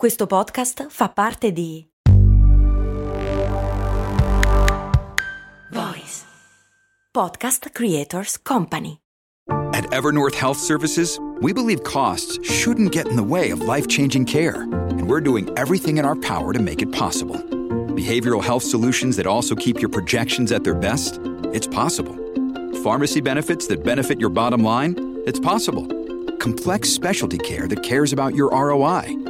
Questo podcast fa parte di Voice Podcast Creators Company. At Evernorth Health Services, we believe costs shouldn't get in the way of life-changing care, and we're doing everything in our power to make it possible. Behavioral health solutions that also keep your projections at their best? It's possible. Pharmacy benefits that benefit your bottom line? It's possible. Complex specialty care that cares about your ROI?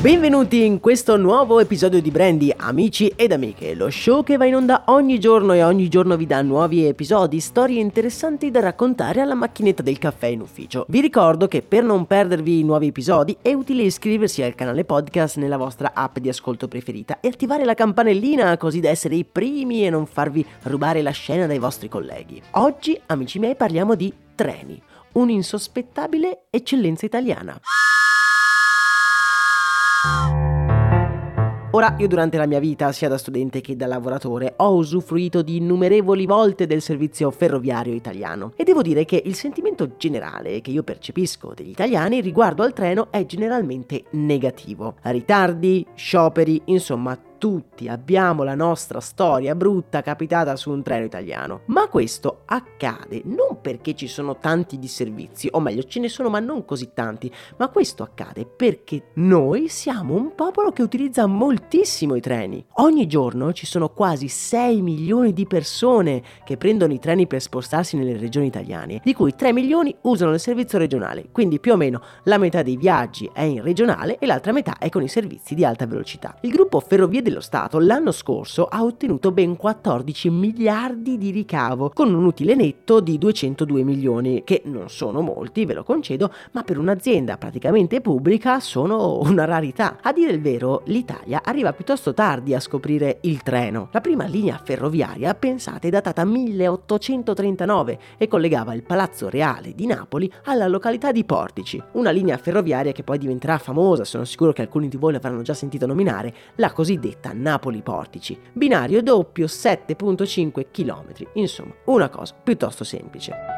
Benvenuti in questo nuovo episodio di Brandy, amici ed amiche, lo show che va in onda ogni giorno e ogni giorno vi dà nuovi episodi, storie interessanti da raccontare alla macchinetta del caffè in ufficio. Vi ricordo che per non perdervi i nuovi episodi è utile iscriversi al canale podcast nella vostra app di ascolto preferita e attivare la campanellina così da essere i primi e non farvi rubare la scena dai vostri colleghi. Oggi, amici miei, parliamo di treni, un'insospettabile eccellenza italiana. Ora, io durante la mia vita, sia da studente che da lavoratore, ho usufruito di innumerevoli volte del servizio ferroviario italiano e devo dire che il sentimento generale che io percepisco degli italiani riguardo al treno è generalmente negativo. Ritardi, scioperi, insomma tutti abbiamo la nostra storia brutta capitata su un treno italiano. Ma questo accade non perché ci sono tanti disservizi, o meglio ce ne sono ma non così tanti, ma questo accade perché noi siamo un popolo che utilizza moltissimo i treni. Ogni giorno ci sono quasi 6 milioni di persone che prendono i treni per spostarsi nelle regioni italiane, di cui 3 milioni usano il servizio regionale, quindi più o meno la metà dei viaggi è in regionale e l'altra metà è con i servizi di alta velocità. Il gruppo Ferrovie dello Stato l'anno scorso ha ottenuto ben 14 miliardi di ricavo, con un utile netto di 202 milioni, che non sono molti, ve lo concedo, ma per un'azienda praticamente pubblica sono una rarità. A dire il vero, l'Italia arriva piuttosto tardi a scoprire il treno. La prima linea ferroviaria, pensate, è datata 1839 e collegava il Palazzo Reale di Napoli alla località di Portici, una linea ferroviaria che poi diventerà famosa, sono sicuro che alcuni di voi l'avranno già sentito nominare, la cosiddetta detta Napoli-Portici, binario doppio 7.5 km, insomma una cosa piuttosto semplice.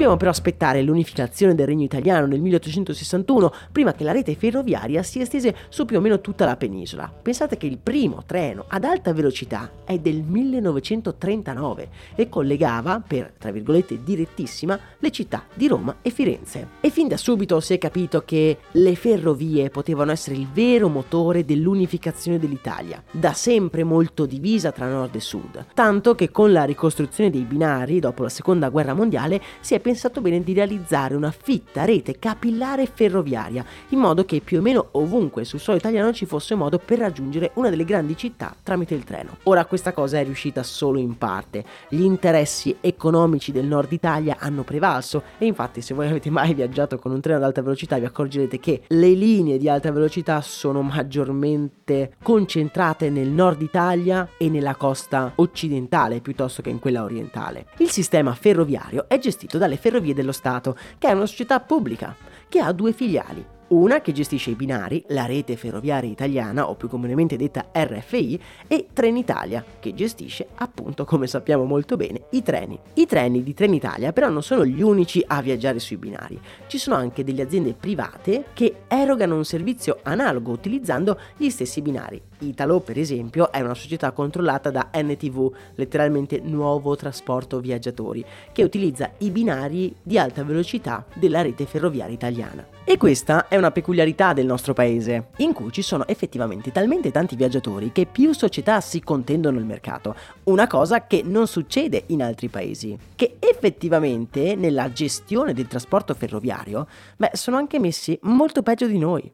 Dobbiamo però aspettare l'unificazione del Regno Italiano nel 1861 prima che la rete ferroviaria si estese su più o meno tutta la penisola. Pensate che il primo treno ad alta velocità è del 1939 e collegava, per tra virgolette direttissima, le città di Roma e Firenze. E fin da subito si è capito che le ferrovie potevano essere il vero motore dell'unificazione dell'Italia, da sempre molto divisa tra nord e sud, tanto che con la ricostruzione dei binari dopo la seconda guerra mondiale si è pensato bene di realizzare una fitta rete capillare ferroviaria, in modo che più o meno ovunque sul suolo italiano ci fosse modo per raggiungere una delle grandi città tramite il treno. Ora questa cosa è riuscita solo in parte, gli interessi economici del nord Italia hanno prevalso e infatti se voi avete mai viaggiato con un treno ad alta velocità vi accorgerete che le linee di alta velocità sono maggiormente concentrate nel nord Italia e nella costa occidentale piuttosto che in quella orientale. Il sistema ferroviario è gestito dalle Ferrovie dello Stato, che è una società pubblica, che ha due filiali, una che gestisce i binari, la rete ferroviaria italiana o più comunemente detta RFI, e Trenitalia che gestisce appunto come sappiamo molto bene i treni. I treni di Trenitalia però non sono gli unici a viaggiare sui binari, ci sono anche delle aziende private che erogano un servizio analogo utilizzando gli stessi binari. Italo per esempio è una società controllata da NTV, letteralmente Nuovo Trasporto Viaggiatori, che utilizza i binari di alta velocità della rete ferroviaria italiana. E questa è una peculiarità del nostro paese, in cui ci sono effettivamente talmente tanti viaggiatori che più società si contendono il mercato, una cosa che non succede in altri paesi, che effettivamente nella gestione del trasporto ferroviario, beh, sono anche messi molto peggio di noi.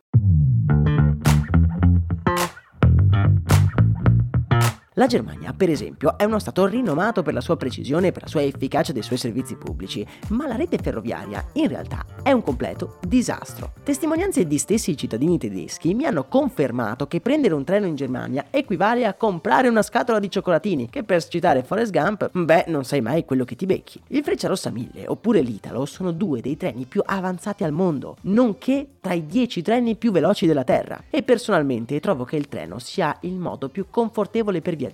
La Germania, per esempio, è uno Stato rinomato per la sua precisione e per la sua efficacia dei suoi servizi pubblici, ma la rete ferroviaria in realtà è un completo disastro. Testimonianze di stessi cittadini tedeschi mi hanno confermato che prendere un treno in Germania equivale a comprare una scatola di cioccolatini, che per citare Forrest Gump, beh, non sai mai quello che ti becchi. Il Frecciarossa 1000 oppure l'Italo sono due dei treni più avanzati al mondo, nonché tra i 10 treni più veloci della Terra. E personalmente trovo che il treno sia il modo più confortevole per viaggiare.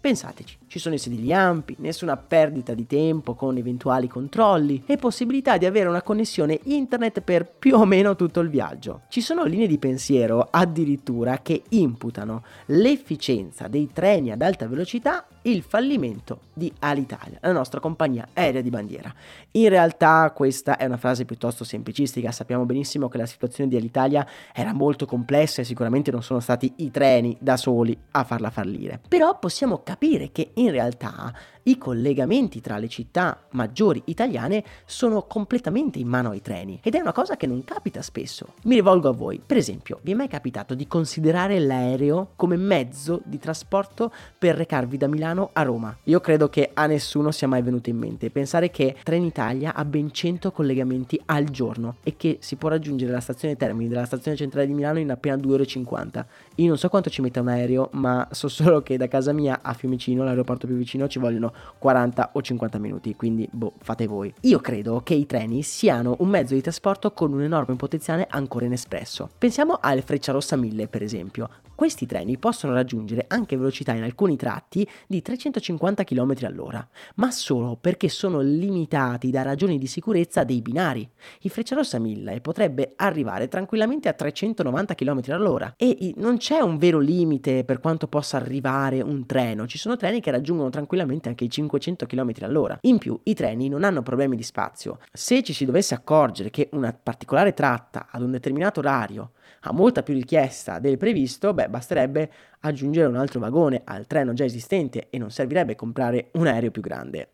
Pensateci, ci sono i sedili ampi, nessuna perdita di tempo con eventuali controlli e possibilità di avere una connessione internet per più o meno tutto il viaggio. Ci sono linee di pensiero addirittura che imputano l'efficienza dei treni ad alta velocità il fallimento di Alitalia, la nostra compagnia aerea di bandiera. In realtà questa è una frase piuttosto semplicistica, sappiamo benissimo che la situazione di Alitalia era molto complessa e sicuramente non sono stati i treni da soli a farla fallire. Però possiamo capire che in realtà i collegamenti tra le città maggiori italiane sono completamente in mano ai treni ed è una cosa che non capita spesso. Mi rivolgo a voi, per esempio, vi è mai capitato di considerare l'aereo come mezzo di trasporto per recarvi da Milano a Roma? Io credo che a nessuno sia mai venuto in mente pensare che Trenitalia ha ben 100 collegamenti al giorno e che si può raggiungere la stazione Termini della stazione centrale di Milano in appena 2 ore. e 50. Io non so quanto ci metta un aereo, ma so solo che da casa mia a Fiumicino, l'aeroporto più vicino, ci vogliono 40 o 50 minuti, quindi boh, fate voi. Io credo che i treni siano un mezzo di trasporto con un enorme potenziale ancora inespresso. Pensiamo al Frecciarossa 1000, per esempio. Questi treni possono raggiungere anche velocità in alcuni tratti di 350 km all'ora, ma solo perché sono limitati da ragioni di sicurezza dei binari. Il Frecciarossa 1000 potrebbe arrivare tranquillamente a 390 km all'ora e non c'è un vero limite per quanto possa arrivare un treno, ci sono treni che raggiungono tranquillamente anche i 500 km all'ora. In più i treni non hanno problemi di spazio. Se ci si dovesse accorgere che una particolare tratta ad un determinato orario ha molta più richiesta del previsto, beh, basterebbe aggiungere un altro vagone al treno già esistente e non servirebbe comprare un aereo più grande.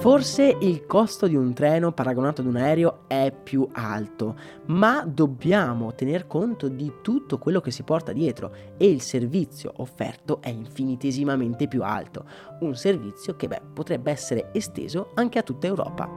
Forse il costo di un treno paragonato ad un aereo è più alto, ma dobbiamo tener conto di tutto quello che si porta dietro e il servizio offerto è infinitesimamente più alto, un servizio che beh, potrebbe essere esteso anche a tutta Europa.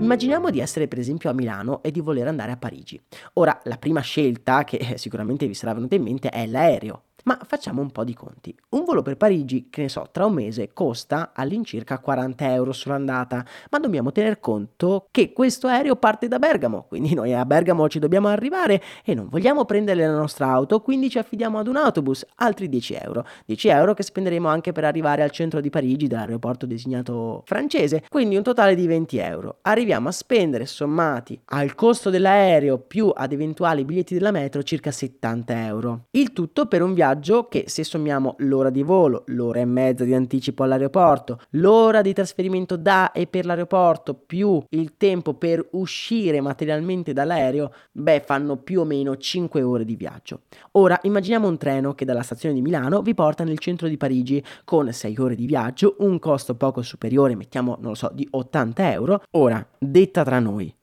Immaginiamo di essere per esempio a Milano e di voler andare a Parigi. Ora, la prima scelta che sicuramente vi sarà venuta in mente è l'aereo. Ma facciamo un po' di conti. Un volo per Parigi, che ne so, tra un mese costa all'incirca 40 euro sull'andata, ma dobbiamo tener conto che questo aereo parte da Bergamo, quindi noi a Bergamo ci dobbiamo arrivare e non vogliamo prendere la nostra auto, quindi ci affidiamo ad un autobus, altri 10 euro. 10 euro che spenderemo anche per arrivare al centro di Parigi dall'aeroporto designato francese, quindi un totale di 20 euro. Arriviamo a spendere sommati al costo dell'aereo più ad eventuali biglietti della metro circa 70 euro. Il tutto per un viaggio viaggio che se sommiamo l'ora di volo, l'ora e mezza di anticipo all'aeroporto, l'ora di trasferimento da e per l'aeroporto più il tempo per uscire materialmente dall'aereo, beh fanno più o meno 5 ore di viaggio. Ora immaginiamo un treno che dalla stazione di Milano vi porta nel centro di Parigi con 6 ore di viaggio, un costo poco superiore, mettiamo non lo so, di 80 euro. Ora, detta tra noi,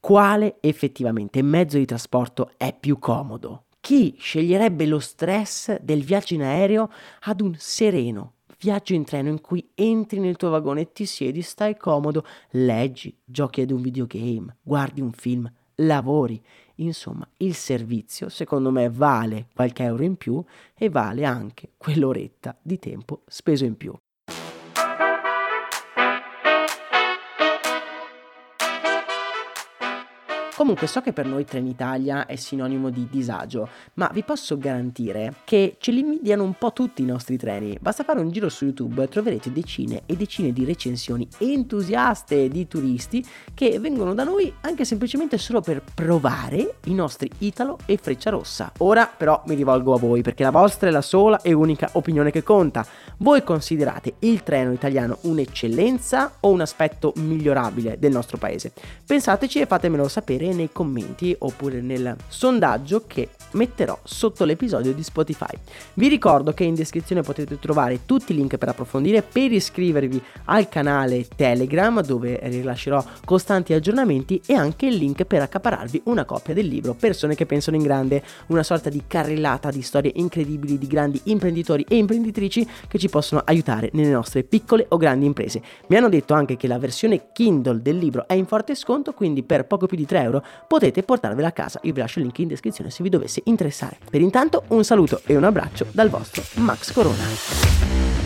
quale effettivamente mezzo di trasporto è più comodo? Chi sceglierebbe lo stress del viaggio in aereo ad un sereno viaggio in treno in cui entri nel tuo vagone ti siedi, stai comodo, leggi, giochi ad un videogame, guardi un film, lavori. Insomma, il servizio secondo me vale qualche euro in più e vale anche quell'oretta di tempo speso in più. Comunque so che per noi Trenitalia è sinonimo di disagio, ma vi posso garantire che ce li invidiano un po' tutti i nostri treni. Basta fare un giro su YouTube e troverete decine e decine di recensioni entusiaste di turisti che vengono da noi anche semplicemente solo per provare i nostri Italo e Freccia Rossa. Ora però mi rivolgo a voi perché la vostra è la sola e unica opinione che conta. Voi considerate il treno italiano un'eccellenza o un aspetto migliorabile del nostro paese? Pensateci e fatemelo sapere sapere nei commenti oppure nel sondaggio che metterò sotto l'episodio di Spotify. Vi ricordo che in descrizione potete trovare tutti i link per approfondire, per iscrivervi al canale Telegram dove rilascerò costanti aggiornamenti e anche il link per accapararvi una copia del libro Persone che pensano in grande, una sorta di carrellata di storie incredibili di grandi imprenditori e imprenditrici che ci possono aiutare nelle nostre piccole o grandi imprese. Mi hanno detto anche che la versione Kindle del libro è in forte sconto, quindi per poco più di 3 euro potete portarvela a casa. Io vi lascio il link in descrizione se vi dovesse interessare. Per intanto un saluto e un abbraccio dal vostro Max Corona.